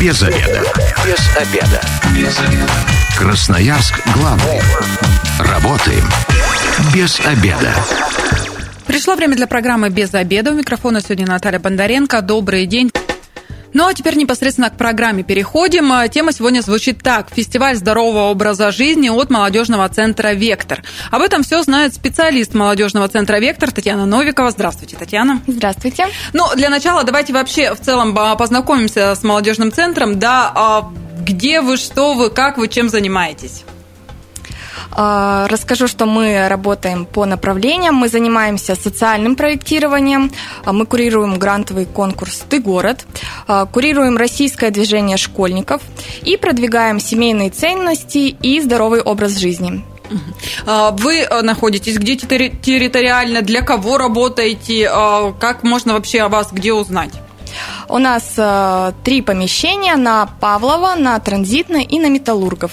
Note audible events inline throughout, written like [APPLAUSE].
Без обеда. Без обеда. Без обеда. Красноярск главный. Работаем без обеда. Пришло время для программы «Без обеда». У микрофона сегодня Наталья Бондаренко. Добрый день. Ну а теперь непосредственно к программе переходим. А, тема сегодня звучит так. Фестиваль здорового образа жизни от молодежного центра «Вектор». Об этом все знает специалист молодежного центра «Вектор» Татьяна Новикова. Здравствуйте, Татьяна. Здравствуйте. Ну, для начала давайте вообще в целом а, познакомимся с молодежным центром. Да, а, где вы, что вы, как вы, чем занимаетесь? А, расскажу, что мы работаем по направлениям. Мы занимаемся социальным проектированием, а, мы курируем грантовый конкурс «Ты город», а, курируем российское движение школьников и продвигаем семейные ценности и здоровый образ жизни. Вы э, находитесь где территориально, для кого работаете, как можно вообще о вас где узнать? У нас э, три помещения на Павлова, на Транзитной и на Металлургов.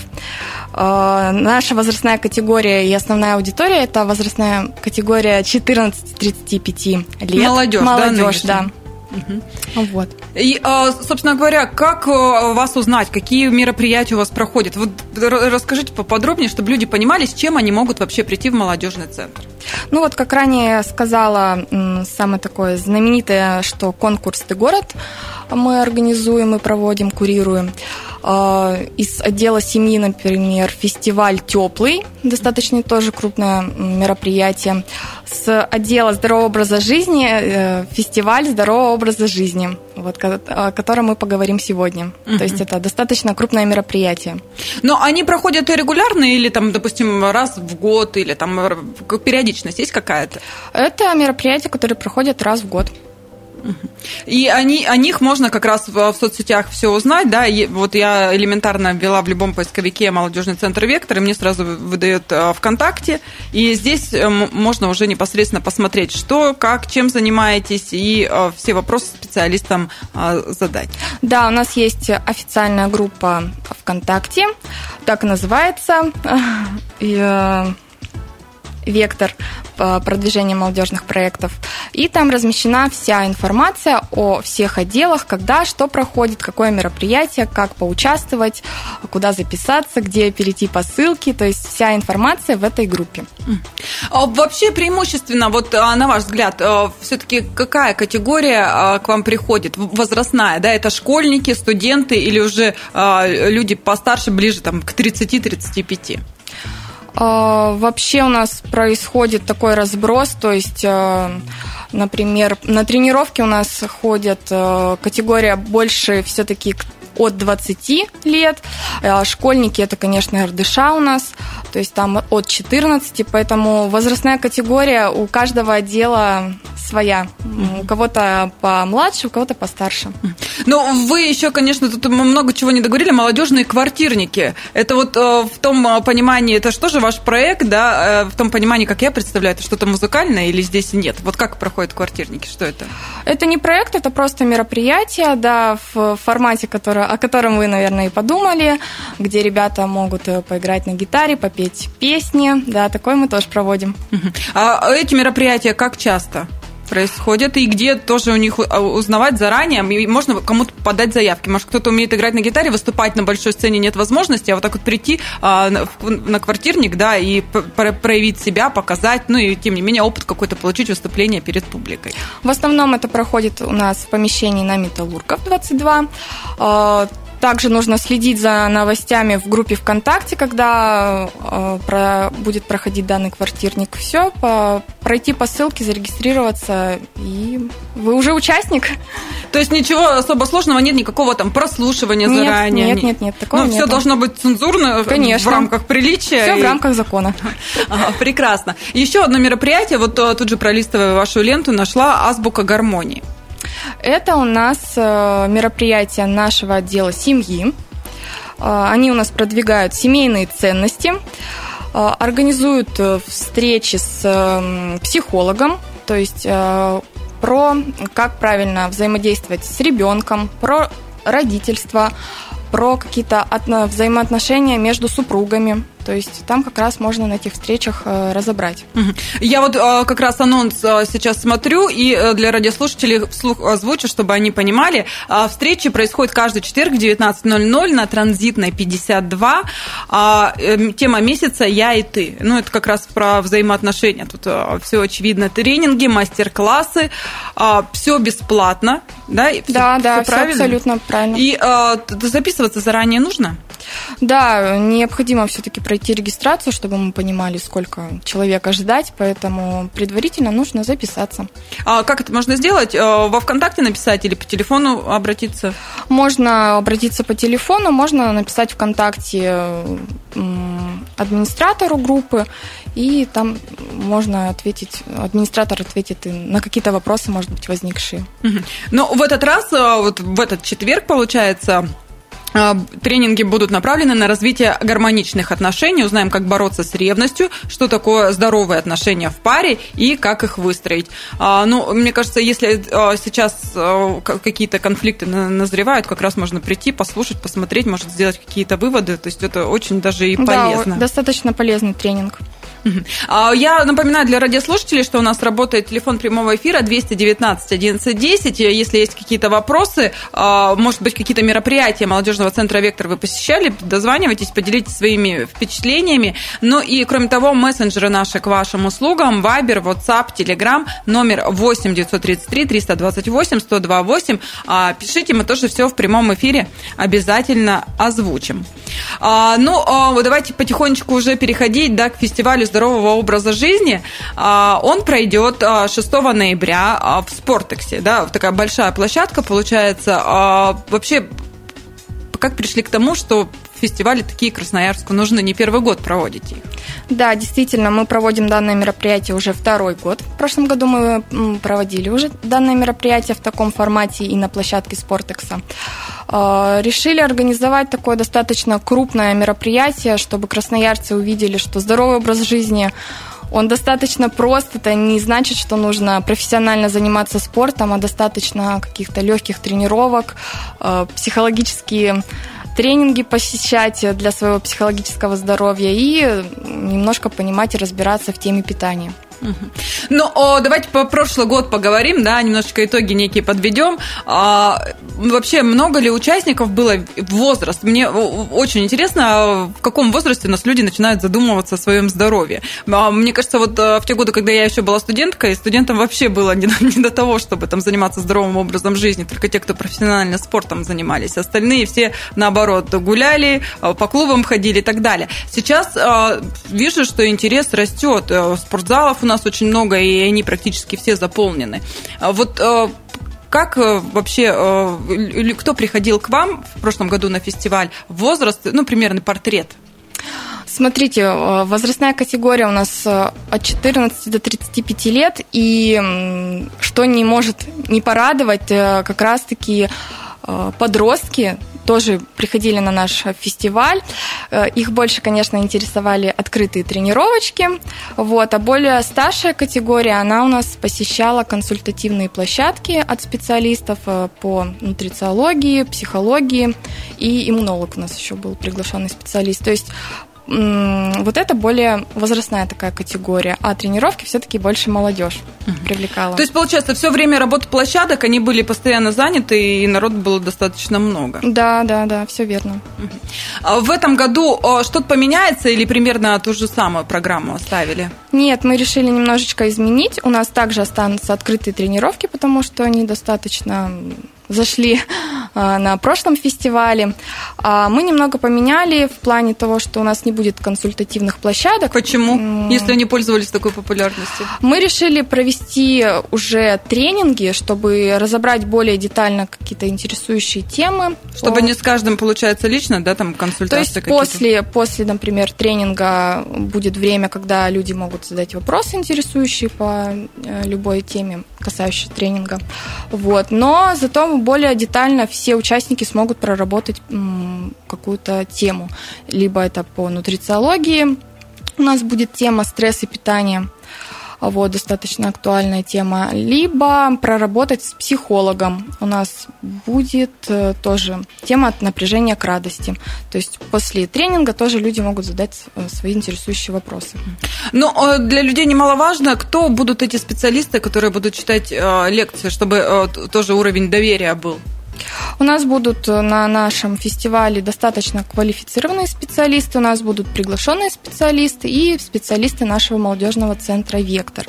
Э, наша возрастная категория и основная аудитория – это возрастная категория 14-35 лет. Молодежь, Молодежь, да? да. Угу. Вот. И, а, собственно говоря, как э, вас узнать, какие мероприятия у вас проходят? Вот расскажите поподробнее, чтобы люди понимали, с чем они могут вообще прийти в молодежный центр. Ну вот, как ранее сказала, самое такое знаменитое, что конкурс «Ты город» мы организуем и проводим, курируем. А, из отдела семьи, например, фестиваль «Теплый», достаточно тоже крупное мероприятие. С отдела здорового образа жизни э, фестиваль здорового образа жизни, вот, о котором мы поговорим сегодня. Угу. То есть это достаточно крупное мероприятие. Но они проходят регулярно или, там, допустим, раз в год, или там периодичность есть какая-то? Это мероприятия, которые проходят раз в год. И они, о них можно как раз в, в соцсетях все узнать, да, и вот я элементарно ввела в любом поисковике молодежный центр «Вектор», и мне сразу выдает э, ВКонтакте, и здесь э, можно уже непосредственно посмотреть, что, как, чем занимаетесь, и э, все вопросы специалистам задать. Да, у нас есть официальная группа ВКонтакте, так называется, [LAUGHS] и вектор продвижения молодежных проектов. И там размещена вся информация о всех отделах, когда что проходит, какое мероприятие, как поучаствовать, куда записаться, где перейти по ссылке. То есть вся информация в этой группе. А вообще преимущественно, вот а, на ваш взгляд, а, все-таки какая категория к вам приходит? Возрастная, да? Это школьники, студенты или уже люди постарше, ближе там, к 30-35? А, вообще у нас происходит такой разброс, то есть, а, например, на тренировке у нас ходят а, категория больше все-таки от 20 лет. Школьники это, конечно, РДШ у нас, то есть там от 14, поэтому возрастная категория у каждого отдела своя. У кого-то помладше, у кого-то постарше. Ну, вы еще, конечно, тут много чего не договорили. Молодежные квартирники. Это вот э, в том э, понимании, это что же ваш проект, да, э, в том понимании, как я представляю, это что-то музыкальное или здесь нет? Вот как проходят квартирники, что это? Это не проект, это просто мероприятие, да, в формате, который, о котором вы, наверное, и подумали, где ребята могут поиграть на гитаре, попеть песни, да, такое мы тоже проводим. А эти мероприятия как часто? Происходят, и где тоже у них а, узнавать заранее, и можно кому-то подать заявки. Может, кто-то умеет играть на гитаре, выступать на большой сцене нет возможности, а вот так вот прийти а, на квартирник, да, и проявить себя, показать, ну и тем не менее опыт какой-то получить выступление перед публикой. В основном это проходит у нас в помещении на Металлургов 22. Также нужно следить за новостями в группе ВКонтакте, когда э, про, будет проходить данный квартирник. Все, по, пройти по ссылке, зарегистрироваться, и вы уже участник. То есть ничего особо сложного нет, никакого там прослушивания нет, заранее? Нет, нет, нет, такого Но нет. все должно быть цензурно Конечно. в рамках приличия. Все и... в рамках закона. [LAUGHS] Ага, прекрасно. Еще одно мероприятие, вот э, тут же пролистывая вашу ленту, нашла азбука гармонии. Это у нас э, мероприятие нашего отдела семьи. Э, они у нас продвигают семейные ценности, э, организуют встречи с психологом, то есть про как правильно взаимодействовать с ребенком, про родительство, про какие-то взаимоотношения между супругами. То есть там как раз можно на этих встречах э, разобрать. Я вот э, как раз анонс э, сейчас смотрю и для радиослушателей вслух озвучу, чтобы они понимали. Встречи происходят каждый четверг в 19.00 на транзитной 52. Эм, тема месяца «Я и ты». Ну, это как раз про взаимоотношения. Тут все очевидно. Тренинги, мастер-классы. Все бесплатно. Да, да, все, да, все абсолютно правильно. И записываться заранее нужно? Да, необходимо все-таки пройти регистрацию, чтобы мы понимали, сколько человек ожидать, поэтому предварительно нужно записаться. А как это можно сделать? Э, во ВКонтакте написать или по телефону обратиться? Можно обратиться по телефону, можно написать ВКонтакте администратору группы, и там можно ответить, администратор ответит на какие-то вопросы, может быть, возникшие. Ну, в этот раз, э, вот в этот четверг, получается, тренинги будут направлены на развитие гармоничных отношений. Узнаем, как бороться с ревностью, что такое здоровые отношения в паре и как их выстроить. А, ну, мне кажется, если а, сейчас какие-то конфликты назревают, как раз можно прийти, послушать, посмотреть, может сделать какие-то выводы. То есть это очень даже и полезно. Да, достаточно полезный тренинг. А, я напоминаю для радиослушателей, что у нас работает телефон прямого эфира 219 1110. Если есть какие-то вопросы, а, может быть, какие-то мероприятия молодежного центра «Вектор» вы посещали, дозванивайтесь, поделитесь своими впечатлениями. Ну и, кроме того, мессенджеры наши к вашим услугам, Viber, WhatsApp, Telegram, номер 8 933 328 1028. Пишите, мы тоже все в прямом эфире обязательно озвучим. А, ну, давайте потихонечку уже переходить да, к фестивалю здорового образа жизни, а, он пройдет 6 а, ноября а, в Спортексе. Да, такая большая площадка получается. Вообще, как пришли к тому, что фестивали такие Красноярску нужно не первый год проводить их? Да, действительно, мы проводим данное мероприятие уже второй год. В прошлом году мы проводили уже данное мероприятие в таком формате и на площадке Спортекса. А, решили организовать такое достаточно крупное мероприятие, чтобы красноярцы увидели, что здоровый образ жизни он достаточно прост. Это не значит, что нужно профессионально заниматься спортом, а достаточно каких-то легких тренировок, а, психологические тренинги посещать для своего психологического здоровья и немножко понимать и разбираться в теме питания. Ну, давайте по прошлый год поговорим, да, немножечко итоги некие подведем. А, вообще, много ли участников было возраст? Мне очень интересно, в каком возрасте у нас люди начинают задумываться о своем здоровье. А, мне кажется, вот э, в те годы, когда я еще была студенткой, студентам вообще было не, [LAUGHS] не до того, чтобы там заниматься здоровым образом жизни, только те, кто профессионально спортом занимались. Остальные все, наоборот, гуляли, э, по клубам ходили и так далее. Сейчас э, вижу, что интерес растет. Спортзалов у нас нас очень много, и они практически все заполнены. А вот э, как э, вообще, э, кто приходил к вам в прошлом году на фестиваль? Возраст, ну, примерный портрет? Смотрите, возрастная категория у нас от 14 до 35 лет, и что не может не порадовать, как раз-таки подростки, тоже приходили на наш фестиваль. Э, их больше, конечно, интересовали открытые тренировочки. Вот. А более старшая категория, она у нас посещала консультативные площадки от специалистов э, по нутрициологии, психологии и иммунолог у нас еще был приглашенный специалист. То есть вот это более возрастная такая категория, а тренировки все-таки больше молодежь привлекала. То есть, получается, все время работы площадок, они были постоянно заняты, и народ было достаточно много. Да, да, да, все верно. А в этом году что-то поменяется или примерно ту же самую программу оставили? Нет, мы решили немножечко изменить. У нас также останутся открытые тренировки, потому что они достаточно зашли а, на прошлом фестивале. А, мы немного поменяли в плане того, что у нас не будет консультативных площадок. Почему? Если они пользовались такой популярностью? Мы решили провести уже тренинги, чтобы разобрать более детально какие-то интересующие темы. Чтобы не с каждым, получается, лично, да, там консультации То есть после, после, например, тренинга будет время, когда люди могут задать вопросы, интересующие по э, любой теме, касающейся тренинга. Вот. Но зато более детально все участники смогут проработать какую-то тему. Либо это по нутрициологии, у нас будет тема стресс и питание, вот, достаточно актуальная тема, либо проработать с психологом. У нас будет э, тоже тема от напряжения к радости. То есть после тренинга тоже люди могут задать э, свои интересующие вопросы. Но для людей немаловажно, кто будут эти специалисты, которые будут читать лекции, чтобы тоже уровень доверия был. У нас будут э, на нашем фестивале достаточно квалифицированные специалисты, у нас будут приглашенные специалисты и специалисты нашего молодежного центра «Вектор».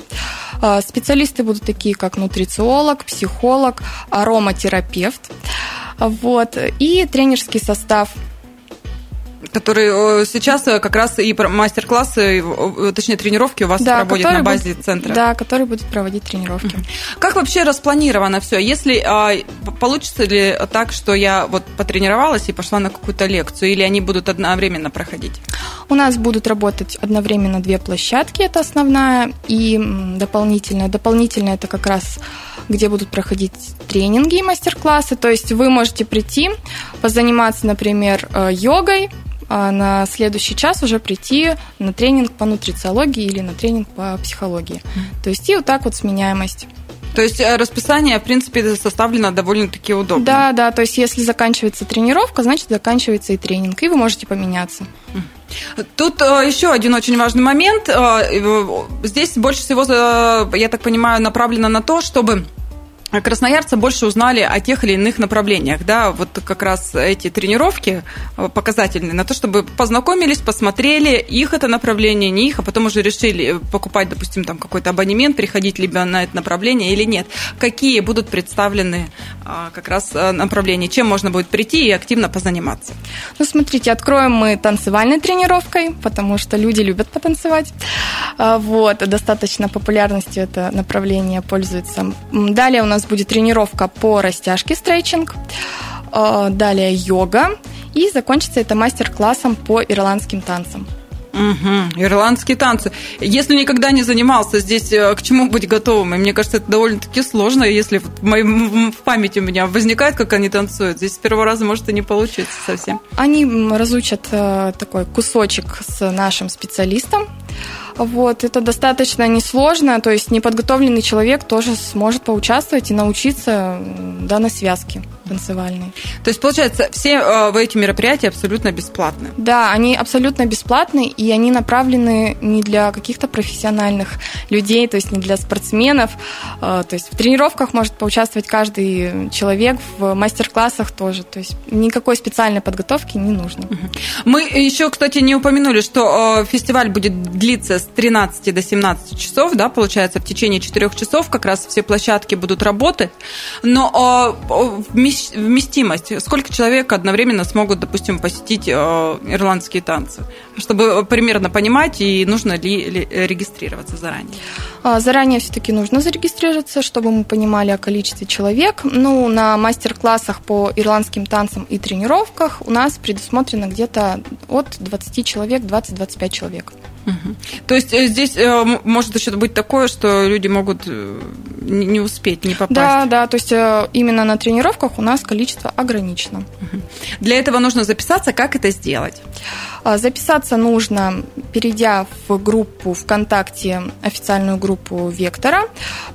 А, специалисты будут такие, как нутрициолог, психолог, ароматерапевт. Вот, и тренерский состав Который сейчас э, как раз и мастер-классы, точнее тренировки у вас да, проводят на базе будет, центра. Да, который будет проводить тренировки. Как вообще распланировано все? Если а, получится ли так, что я вот потренировалась и пошла на какую-то лекцию, или они будут одновременно проходить? У нас будут работать одновременно две площадки, это основная и дополнительная. Дополнительная это как раз где будут проходить тренинги и мастер-классы. То есть вы можете прийти, позаниматься, например, э, йогой, на следующий час уже прийти на тренинг по нутрициологии или на тренинг по психологии. То есть и вот так вот сменяемость. То есть э, расписание, в принципе, составлено довольно-таки удобно. Да, да, то есть если заканчивается тренировка, значит заканчивается и тренинг, и вы можете поменяться. Тут э, еще один очень важный момент. Э, здесь больше всего, я так понимаю, направлено на то, чтобы красноярцы больше узнали о тех или иных направлениях. Да, вот как раз эти тренировки э, показательные на то, чтобы познакомились, посмотрели их это направление, не их, а потом уже решили покупать, допустим, там какой-то абонемент, приходить либо на это направление или нет. Какие будут представлены а, как раз э, направления, чем можно будет прийти и активно позаниматься? Ну, смотрите, откроем мы танцевальной тренировкой, потому что люди любят потанцевать. А, вот, достаточно популярностью это направление пользуется. Далее у нас нас будет тренировка по растяжке стретчинг, э, далее йога, и закончится это мастер-классом по ирландским танцам. Угу, ирландские танцы. Если никогда не занимался здесь, э, к чему быть готовым? И мне кажется, это довольно-таки сложно, если в, моей, в памяти у меня возникает, как они танцуют. Здесь с первого раза может и не получиться совсем. Они разучат э, такой кусочек с нашим специалистом. Вот, это достаточно несложно, то есть неподготовленный человек тоже сможет поучаствовать и научиться данной связке танцевальной. То есть, получается, все э, эти мероприятия абсолютно бесплатны? Да, они абсолютно бесплатны, и они направлены не для каких-то профессиональных людей, то есть не для спортсменов. Э, то есть в тренировках может поучаствовать каждый человек, в мастер-классах тоже. То есть никакой специальной подготовки не нужно. Мы еще, кстати, не упомянули, что э, фестиваль будет длиться с 13 до 17 часов, да, получается, в течение 4 часов как раз все площадки будут работать. Но вместимость, сколько человек одновременно смогут, допустим, посетить э, ирландские танцы, чтобы примерно понимать, и нужно ли регистрироваться заранее? А, заранее все-таки нужно зарегистрироваться, чтобы мы понимали о количестве человек. Ну, на мастер-классах по ирландским танцам и тренировках у нас предусмотрено где-то от 20 человек, 20-25 человек. Угу. То есть э, здесь э, может еще быть такое, что люди могут э, не успеть, не попасть. Да, да, то есть именно на тренировках у нас количество ограничено. Угу. Для этого нужно записаться. Как это сделать? А, записаться нужно, перейдя в группу ВКонтакте, официальную группу Вектора,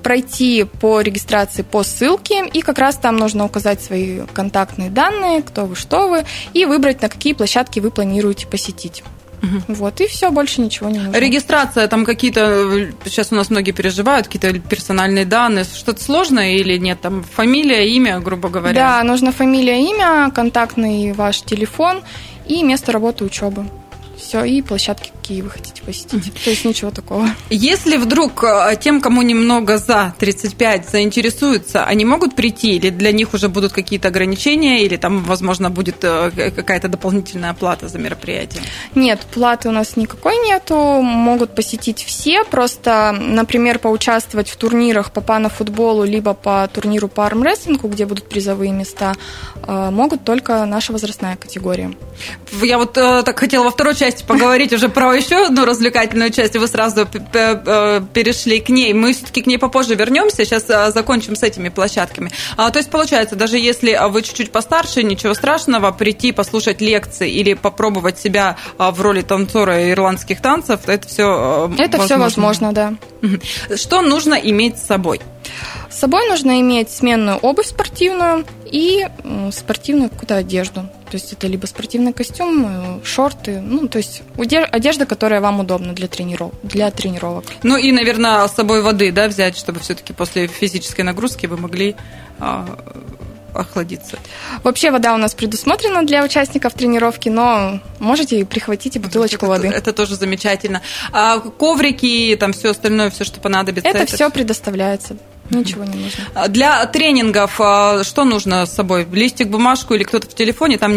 пройти по регистрации по ссылке, и как раз там нужно указать свои контактные данные, кто вы, что вы, и выбрать, на какие площадки вы планируете посетить. Угу. Вот, и все, больше ничего не нужно. Регистрация, там какие-то, сейчас у нас многие переживают, какие-то персональные данные, что-то сложное или нет? Там фамилия, имя, грубо говоря? Да, нужно фамилия, имя, контактный ваш телефон и место работы, учебы все, и площадки, какие вы хотите посетить. То есть ничего такого. Если вдруг э, тем, кому немного за 35 заинтересуются, они могут прийти, или для них уже будут какие-то ограничения, или там, возможно, будет э, какая-то дополнительная плата за мероприятие? Нет, платы у нас никакой нету. Могут посетить все. Просто, например, поучаствовать в турнирах по панофутболу, либо по турниру по армрестлингу, где будут призовые места, э, могут только наша возрастная категория. Я вот так хотела во второй части части поговорить уже про еще одну развлекательную часть, и вы сразу э, перешли к ней. Мы все-таки к ней попозже вернемся, сейчас э, закончим с этими площадками. А, то есть, получается, даже если вы чуть-чуть постарше, ничего страшного, прийти послушать лекции или попробовать себя а, в роли танцора ирландских танцев, это все Это возможно. все возможно, да. Что нужно иметь с собой? С собой нужно иметь сменную обувь спортивную и спортивную какую-то одежду. То есть это либо спортивный костюм, э, шорты, ну, то есть одежда, которая вам удобна для, трениров... для тренировок. Ну и, наверное, с собой воды, да, взять, чтобы все-таки после физической нагрузки вы могли а, охладиться. Вообще вода у нас предусмотрена для участников тренировки, но можете прихватить и бутылочку это, воды. Это тоже замечательно. А коврики, там все остальное, все, что понадобится. Это, это все предоставляется. Ничего не нужно. А для тренингов а, что нужно с собой? Листик, бумажку или кто-то в телефоне? Там,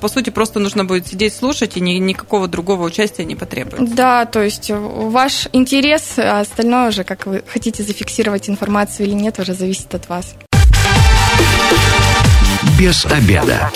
по сути, просто нужно будет сидеть, слушать, и ни, никакого другого участия не потребуется. Да, то есть ваш интерес, а остальное уже, как вы хотите зафиксировать информацию или нет, уже зависит от вас. Без обеда.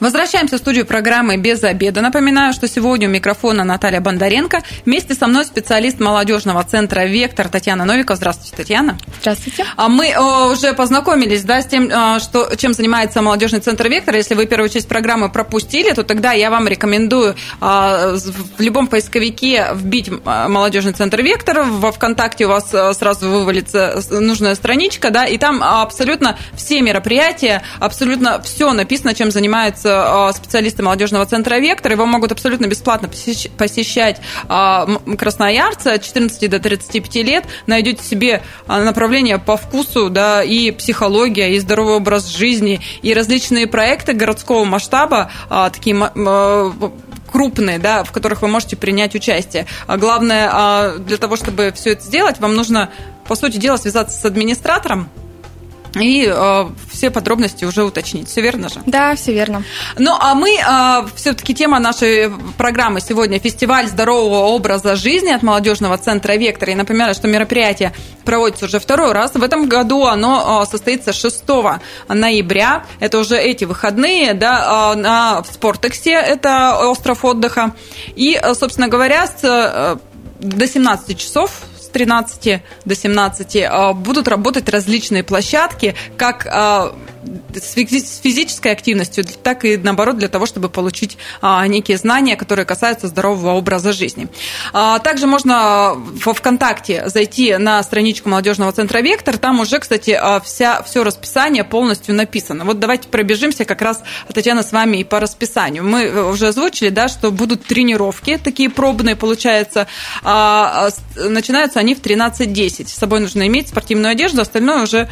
Возвращаемся в студию программы «Без обеда». Напоминаю, что сегодня у микрофона Наталья Бондаренко. Вместе со мной специалист молодежного центра «Вектор» Татьяна Новикова. Здравствуйте, Татьяна. Здравствуйте. А Мы уже познакомились да, с тем, что, чем занимается молодежный центр «Вектор». Если вы первую часть программы пропустили, то тогда я вам рекомендую в любом поисковике вбить молодежный центр «Вектор». Во ВКонтакте у вас сразу вывалится нужная страничка, да, и там абсолютно все мероприятия, абсолютно все написано, чем занимается Э, специалисты молодежного центра «Вектор». Его могут абсолютно бесплатно посещать а, красноярцы от 14 до 35 лет. Найдете себе а, направление по вкусу, да, и психология, и здоровый образ жизни, и различные проекты городского масштаба, а, такие крупные, да, в которых вы можете принять участие. Главное, для того, чтобы все это сделать, вам нужно, по сути дела, связаться с администратором, и э, все подробности уже уточнить. Все верно же? Да, все верно. Ну, а мы э, все-таки тема нашей программы сегодня фестиваль здорового образа жизни от молодежного центра Вектор. И напоминаю, что мероприятие проводится уже второй раз. В этом году оно э, состоится 6 ноября. Это уже эти выходные, да, э, на Спортексе, это остров отдыха. И, э, собственно говоря, с, э, до 17 часов 13 до 17 а, будут работать различные площадки, как а, с физической активностью, так и наоборот для того, чтобы получить а, некие знания, которые касаются здорового образа жизни. Также можно во ВКонтакте зайти на страничку молодежного центра Вектор. Там уже, кстати, вся, все расписание полностью написано. Вот давайте пробежимся как раз, Татьяна, с вами и по расписанию. Мы уже озвучили, да, что будут тренировки, такие пробные, получается. Начинаются они в 13.10. С собой нужно иметь спортивную одежду, остальное уже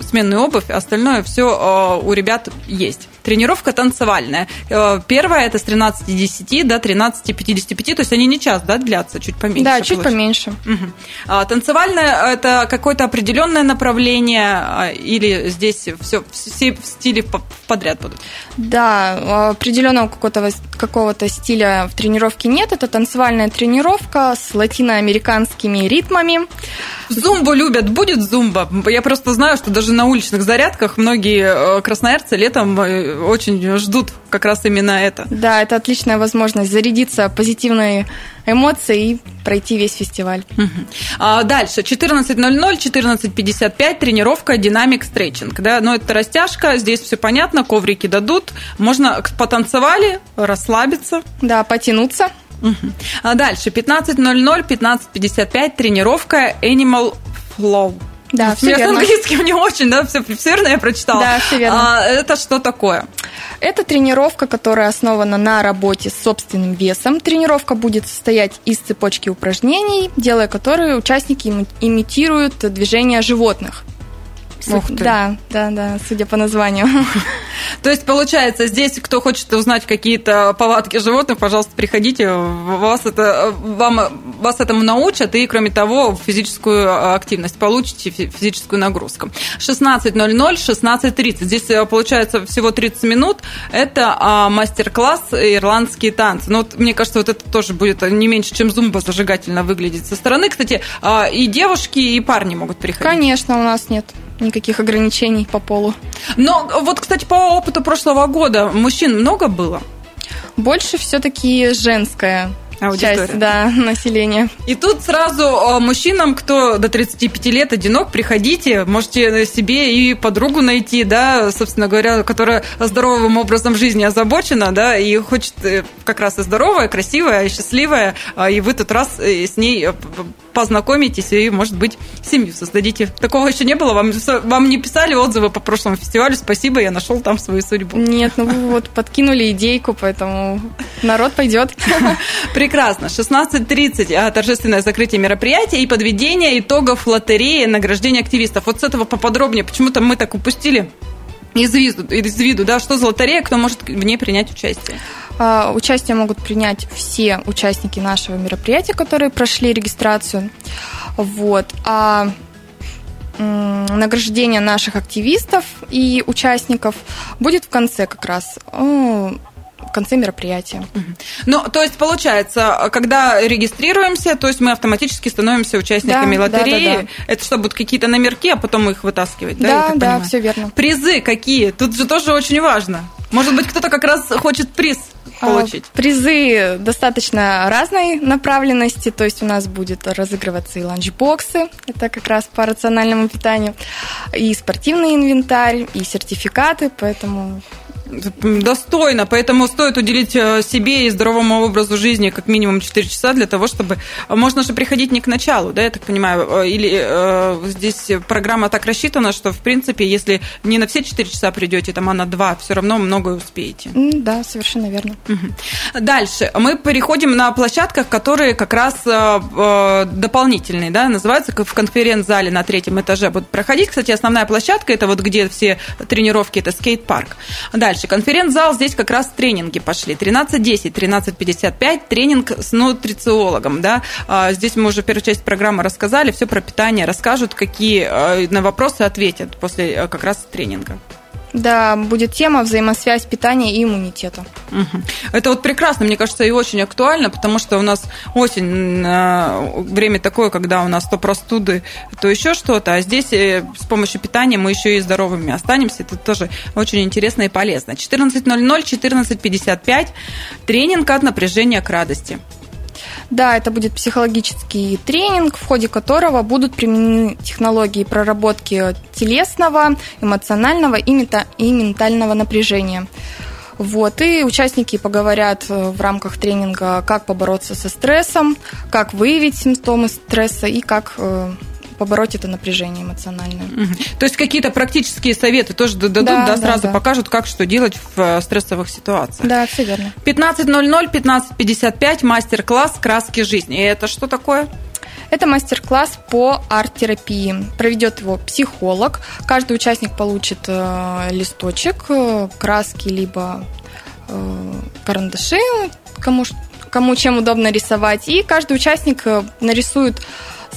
сменную обувь, остальное все э, у ребят есть. Тренировка танцевальная. Э, первая это с 13.10 до 13.55, то есть они не час, да, длятся, чуть поменьше. Да, чуть получается. поменьше. Угу. Танцевальная это какое-то определенное направление а, или здесь все, все в стиле подряд будут? Да, определенного какого-то какого стиля в тренировке нет. Это танцевальная тренировка с латиноамериканскими ритмами. Зумбу любят. Будет зумба? Я просто знаю, что даже на уличных зарядках многие э, красноярцы летом э, очень ждут как раз именно это. Да, это отличная возможность зарядиться позитивной эмоцией и пройти весь фестиваль. Угу. А дальше, 14.00, 14.55, тренировка динамик стретчинг. Да? Но ну, это растяжка, здесь все понятно, коврики дадут. Можно потанцевали, расслабиться. Да, потянуться. Угу. А дальше, 15.00, 15.55, тренировка Animal Flow. Да, все верно. с английским не очень, да, все, все верно я прочитала. Да, все верно. А, это что такое? Это тренировка, которая основана на работе с собственным весом. Тренировка будет состоять из цепочки упражнений, делая которые участники имитируют движения животных. Ух ты. Да, да, да, судя по названию. [LAUGHS] То есть, получается, здесь, кто хочет узнать какие-то повадки животных, пожалуйста, приходите, вас, это, вам, вас этому научат, и, кроме того, физическую активность получите, физическую нагрузку. 16.00, 16.30. Здесь, э, получается, всего 30 минут. Это а, мастер-класс «Ирландские танцы». Ну, вот, мне кажется, вот это тоже будет не меньше, чем зумба зажигательно выглядеть со стороны. Кстати, а, и девушки, и парни могут приходить. Конечно, у нас нет никаких ограничений по полу. Но вот, кстати, по опыту прошлого года мужчин много было? Больше все-таки женская Аудитория. часть да, [LAUGHS] населения. И тут сразу э, мужчинам, кто до 35 лет одинок, приходите, можете себе и подругу найти, да, собственно говоря, которая здоровым образом жизни озабочена, да, и хочет э, как раз и здоровая, красивая, и счастливая, а, и вы тут раз э, с ней познакомитесь и, может быть, семью создадите. Такого еще не было? Вам, вам не писали отзывы по прошлому фестивалю? Спасибо, я нашел там свою судьбу. Нет, ну вы вот подкинули идейку, поэтому народ пойдет. Прекрасно. [LAUGHS] 16.30 а, торжественное закрытие мероприятия и подведение итогов лотереи награждения активистов. Вот с этого поподробнее. Почему-то мы так упустили из виду, из виду, да, что за лотерея, кто может в ней принять участие? А, участие могут принять все участники нашего мероприятия, которые прошли регистрацию. Вот. А награждение наших активистов и участников будет в конце как раз в конце мероприятия. Ну, то есть, получается, когда регистрируемся, то есть мы автоматически становимся участниками да, лотереи. Да, да, да. Это что, будут какие-то номерки, а потом их вытаскивать, да? Да, да, все верно. Призы какие? Тут же тоже очень важно. Может быть, кто-то как раз хочет приз а, получить? Призы достаточно разной направленности, то есть у нас будет разыгрываться и ланчбоксы, это как раз по рациональному питанию, и спортивный инвентарь, и сертификаты, поэтому достойно, поэтому стоит уделить э, себе и здоровому образу жизни как минимум 4 часа для того, чтобы... Можно же приходить не к началу, да, я так понимаю, э, или э, здесь программа так рассчитана, что, в принципе, если не на все 4 часа придете, там, а на 2, все равно многое успеете. Да, совершенно верно. Угу. Дальше. Мы переходим на площадках, которые как раз э, дополнительные, да, называются в конференц-зале на третьем этаже будут проходить. Кстати, основная площадка, это вот где все тренировки, это скейт-парк. Дальше Дальше. Конференц-зал, здесь как раз тренинги пошли. 13.10, 13.55, тренинг с нутрициологом. Да? А, здесь мы уже первую часть программы рассказали, все про питание расскажут, какие а, на вопросы ответят после а, как раз тренинга. Да, будет тема взаимосвязь питания и иммунитета. Угу. Это вот прекрасно, мне кажется, и очень актуально, потому что у нас осень, э, время такое, когда у нас то простуды, то еще что-то, а здесь э, с помощью питания мы еще и здоровыми останемся. Это тоже очень интересно и полезно. 14.00, 14.55, тренинг от напряжения к радости. Да, это будет психологический тренинг, в ходе которого будут применены технологии проработки телесного, эмоционального и, мета- и ментального напряжения. Вот, и участники поговорят э, в рамках тренинга, как побороться со стрессом, как выявить симптомы стресса и как э, побороть это напряжение эмоциональное. Угу. То есть какие-то практические советы тоже дадут, да, да, да сразу да. покажут, как что делать в э, стрессовых ситуациях. Да, все верно. 15.00, 15.55, мастер-класс «Краски жизни». И это что такое? Это мастер-класс по арт-терапии. Проведет его психолог. Каждый участник получит э, листочек, э, краски, либо э, карандаши, кому, кому чем удобно рисовать. И каждый участник э, нарисует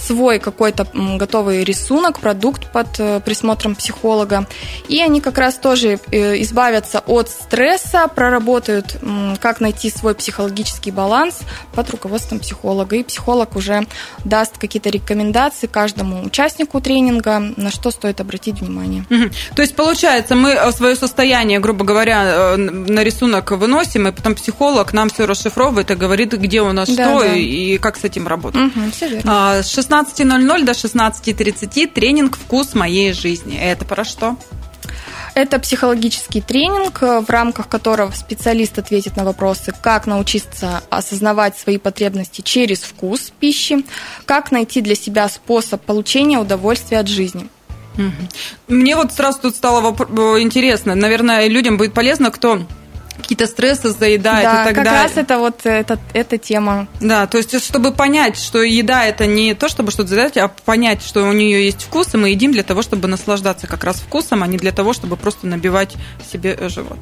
свой какой-то готовый рисунок, продукт под э, присмотром психолога. И они как раз тоже э, избавятся от стресса, проработают, как найти свой психологический баланс под руководством психолога. И психолог уже даст какие-то рекомендации каждому участнику тренинга, на что стоит обратить внимание. Угу. То есть, получается, мы э, свое состояние, грубо говоря, на рисунок выносим, и потом психолог нам все расшифровывает и говорит, где у нас да, что да. и как с этим работать. Угу, все верно. 16.00 до 16.30 тренинг «Вкус моей жизни». Это про что? Это психологический тренинг, в рамках которого специалист ответит на вопросы, как научиться осознавать свои потребности через вкус пищи, как найти для себя способ получения удовольствия от жизни. Мне вот сразу тут стало интересно, наверное, людям будет полезно, кто какие-то стрессы заедает да, и так как далее. раз это вот это, эта тема. Да, то есть, чтобы понять, что еда это не то, чтобы что-то заедать, а понять, что у нее есть вкус, и мы едим для того, чтобы наслаждаться как раз вкусом, а не для того, чтобы просто набивать себе живот.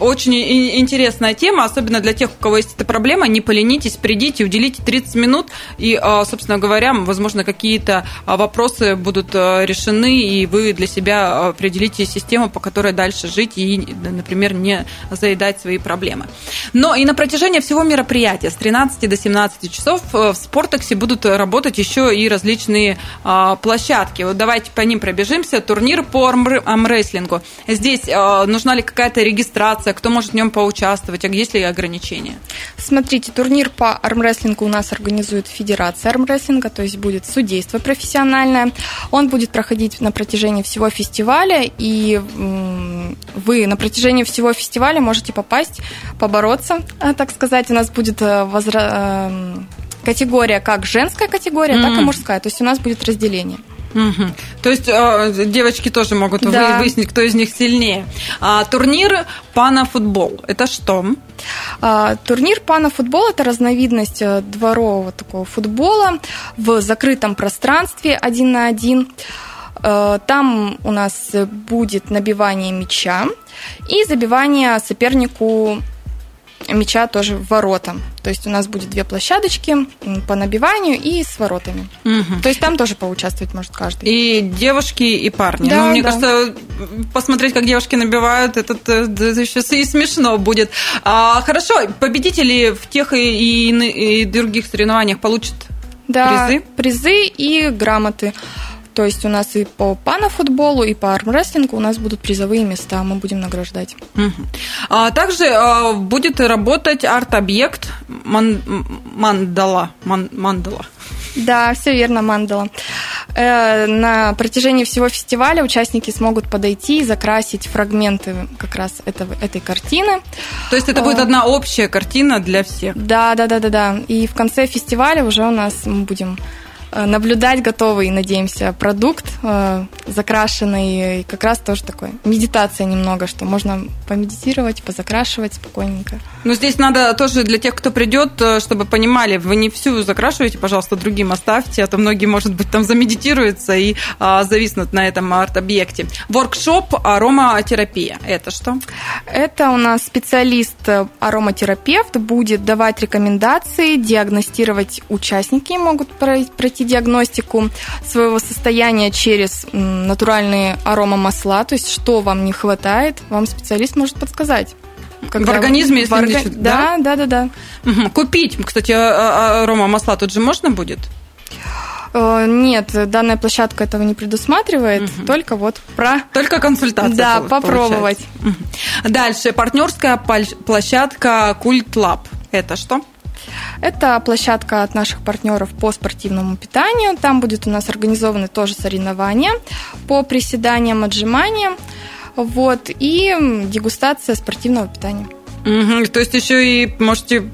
Очень интересная тема, особенно для тех, у кого есть эта проблема. Не поленитесь, придите, уделите 30 минут, и, а, собственно говоря, возможно, какие-то а, вопросы будут а, решены, и вы для себя определите систему, по которой дальше жить, и, например, не заедать свои проблемы. Но и на протяжении всего мероприятия с 13 до 17 часов в Спортексе будут работать еще и различные площадки. Вот давайте по ним пробежимся. Турнир по армрестлингу. Здесь нужна ли какая-то регистрация, кто может в нем поучаствовать, а есть ли ограничения? Смотрите, турнир по армрестлингу у нас организует Федерация армрестлинга, то есть будет судейство профессиональное. Он будет проходить на протяжении всего фестиваля, и вы на протяжении всего фестиваля можете попасть, побороться, э, так сказать. У нас будет э, возра... Э, категория как женская категория, mm-hmm. так и мужская. То есть у нас будет разделение. Угу. То есть э, девочки тоже могут да. выяснить, кто из них сильнее. А, турнир панафутбол – это что? А, турнир панафутбол – это разновидность э, дворового такого футбола в закрытом пространстве один на один. Э, там у нас будет набивание мяча и забивание сопернику мяча тоже в ворота. То есть у нас будет две площадочки по набиванию и с воротами. Угу. То есть там тоже поучаствовать может каждый. И девушки, и парни. Да, ну, мне да. кажется, посмотреть, как девушки набивают, это, это еще и смешно будет. А, хорошо, победители в тех и, и, и других соревнованиях получат да, призы? призы и грамоты. То есть у нас и по панафутболу, и по армрестлингу у нас будут призовые места, мы будем награждать. Угу. А также а, будет работать арт-объект ман, мандала. Ман, мандала. Да, все верно, мандала. Э, на протяжении всего фестиваля участники смогут подойти и закрасить фрагменты как раз этого, этой картины. То есть это будет одна общая картина для всех? Да, да, да, да, да. И в конце фестиваля уже у нас мы будем Э, наблюдать готовый, надеемся, продукт э, закрашенный. И как раз тоже такой медитация немного, что можно помедитировать, позакрашивать спокойненько. Но здесь надо тоже для тех, кто придет, э, чтобы понимали, вы не всю закрашиваете, пожалуйста, другим оставьте, а то многие, может быть, там замедитируются и а, зависнут на этом арт-объекте. Воркшоп ароматерапия. Это что? Это у нас специалист ароматерапевт будет давать рекомендации, диагностировать участники могут пройти пройти диагностику своего состояния через натуральные аромамасла, то есть что вам не хватает, вам специалист может подсказать. Когда в организме, если в орга... да? да, да, да, да. Угу. Купить, кстати, а, а, арома масла тут же можно будет? Э, нет, данная площадка этого не предусматривает, угу. только вот про... Только консультация. Да, попробовать. Угу. Дальше, партнерская площадка Культ Лаб. Это что? Это площадка от наших партнеров по спортивному питанию. Там будет у нас организованы тоже соревнования по приседаниям, отжиманиям. Вот, и дегустация спортивного питания. Угу, то есть еще и можете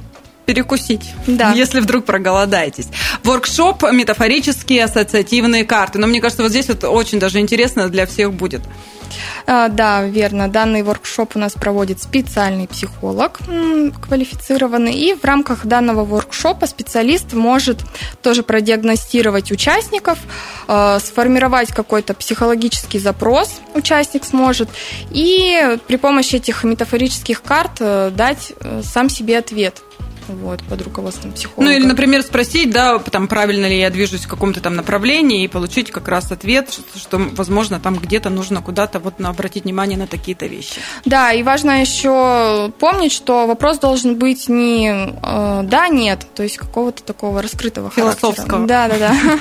перекусить, да. если вдруг проголодаетесь. Воркшоп «Метафорические ассоциативные карты». Но мне кажется, вот здесь вот очень даже интересно для всех будет. А, да, верно. Данный воркшоп у нас проводит специальный психолог квалифицированный. И в рамках данного воркшопа специалист может тоже продиагностировать участников, а, сформировать какой-то психологический запрос участник сможет, и при помощи этих метафорических карт э, дать э, сам себе ответ вот, под руководством психолога. Ну, или, например, спросить, да, там, правильно ли я движусь в каком-то там направлении, и получить как раз ответ, что, что возможно, там где-то нужно куда-то вот обратить внимание на такие-то вещи. Да, и важно еще помнить, что вопрос должен быть не э, да, нет, то есть какого-то такого раскрытого Философского. Да, да, да.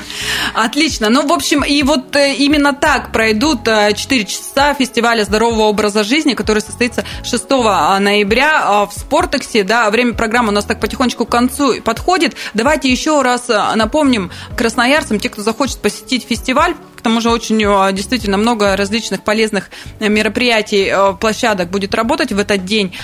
[LAUGHS] Отлично. Ну, в общем, и вот э, именно так пройдут 4 э, часа фестиваля здорового образа жизни, который состоится 6 ноября в Спортексе. Да, время программы у нас так потихонечку к концу подходит. Давайте еще раз э, напомним красноярцам, те, кто захочет посетить фестиваль, к тому же очень э, действительно много различных полезных э, мероприятий, площадок будет работать в этот день.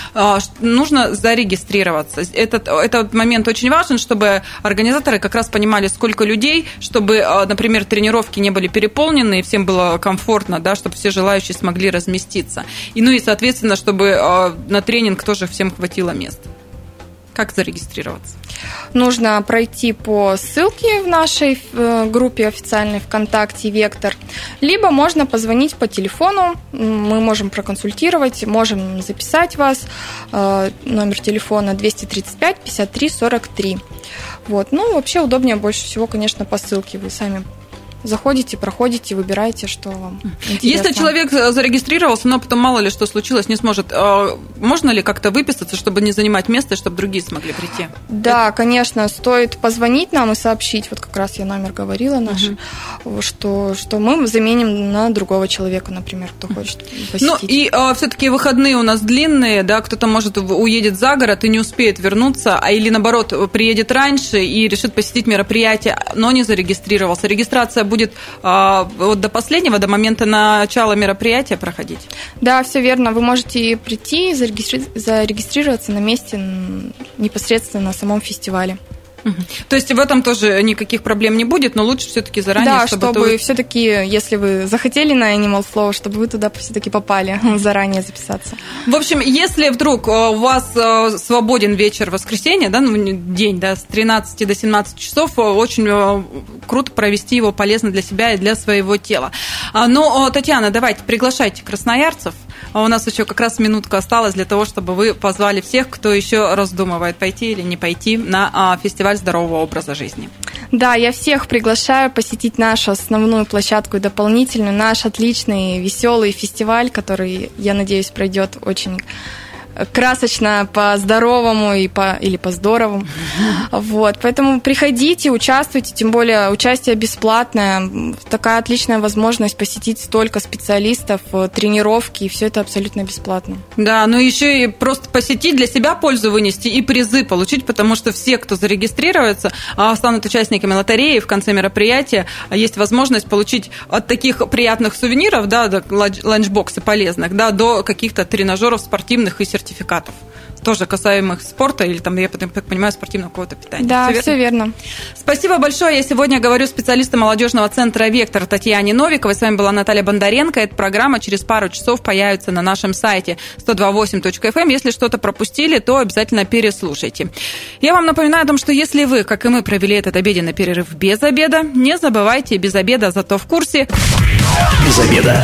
Нужно зарегистрироваться. Этот, этот момент очень важен, чтобы организаторы как раз понимали, сколько людей, чтобы, например, тренировки не были переполнены, и всем было комфортно, да, чтобы все желающие смогли разместиться. И, ну и, соответственно, чтобы на тренинг тоже всем хватило места. Как зарегистрироваться? Нужно пройти по ссылке в нашей э, группе официальной ВКонтакте «Вектор», либо можно позвонить по телефону, мы можем проконсультировать, можем записать вас, э, номер телефона 235 53 43. Вот. Ну, вообще удобнее больше всего, конечно, по ссылке, вы сами заходите, проходите, выбираете, что вам интересно. Если человек зарегистрировался, но потом мало ли что случилось, не сможет, можно ли как-то выписаться, чтобы не занимать место, чтобы другие смогли прийти? Да, конечно, стоит позвонить нам и сообщить, вот как раз я номер говорила наш, угу. что, что мы заменим на другого человека, например, кто хочет посетить. Ну и а, все-таки выходные у нас длинные, да, кто-то может уедет за город и не успеет вернуться, а или наоборот приедет раньше и решит посетить мероприятие, но не зарегистрировался. Регистрация будет а, вот до последнего, до момента начала мероприятия проходить? Да, все верно. Вы можете прийти и зарегистрироваться на месте непосредственно на самом фестивале. То есть в этом тоже никаких проблем не будет, но лучше все-таки заранее, да, чтобы, чтобы все-таки, если вы захотели на Animal Flow, чтобы вы туда все-таки попали, [LAUGHS] заранее записаться. В общем, если вдруг э, у вас э, свободен вечер воскресенья, да, ну, день, да, с 13 до 17 часов, э, очень круто провести его полезно для себя и для своего тела. А, но, Татьяна, давайте, приглашайте красноярцев. А у нас еще как раз минутка осталась для того, чтобы вы позвали всех, кто еще раздумывает, пойти или не пойти на а, фестиваль здорового образа жизни. Да, я всех приглашаю посетить нашу основную площадку и дополнительную, наш отличный, веселый фестиваль, который, я надеюсь, пройдет очень красочно по-здоровому и по, или по-здоровому. Вот, поэтому приходите, участвуйте, тем более участие бесплатное. Такая отличная возможность посетить столько специалистов, э, тренировки, и все это абсолютно бесплатно. Да, но еще и просто посетить, для себя пользу вынести и призы получить, потому что все, кто зарегистрируется, а, станут участниками лотереи в конце мероприятия, есть возможность получить от таких приятных сувениров, да, ланчбоксы полезных, да, до каких-то тренажеров спортивных и сертификатов сертификатов тоже касаемых спорта или там, я так понимаю, спортивного какого-то питания. Да, все верно? все верно. Спасибо большое. Я сегодня говорю специалисту молодежного центра «Вектор» Татьяне Новиковой. С вами была Наталья Бондаренко. Эта программа через пару часов появится на нашем сайте 128.fm. Эм. Если что-то пропустили, то обязательно переслушайте. Я вам напоминаю о том, что если вы, как и мы, провели этот обеденный перерыв без обеда, не забывайте без обеда, зато в курсе. Без обеда.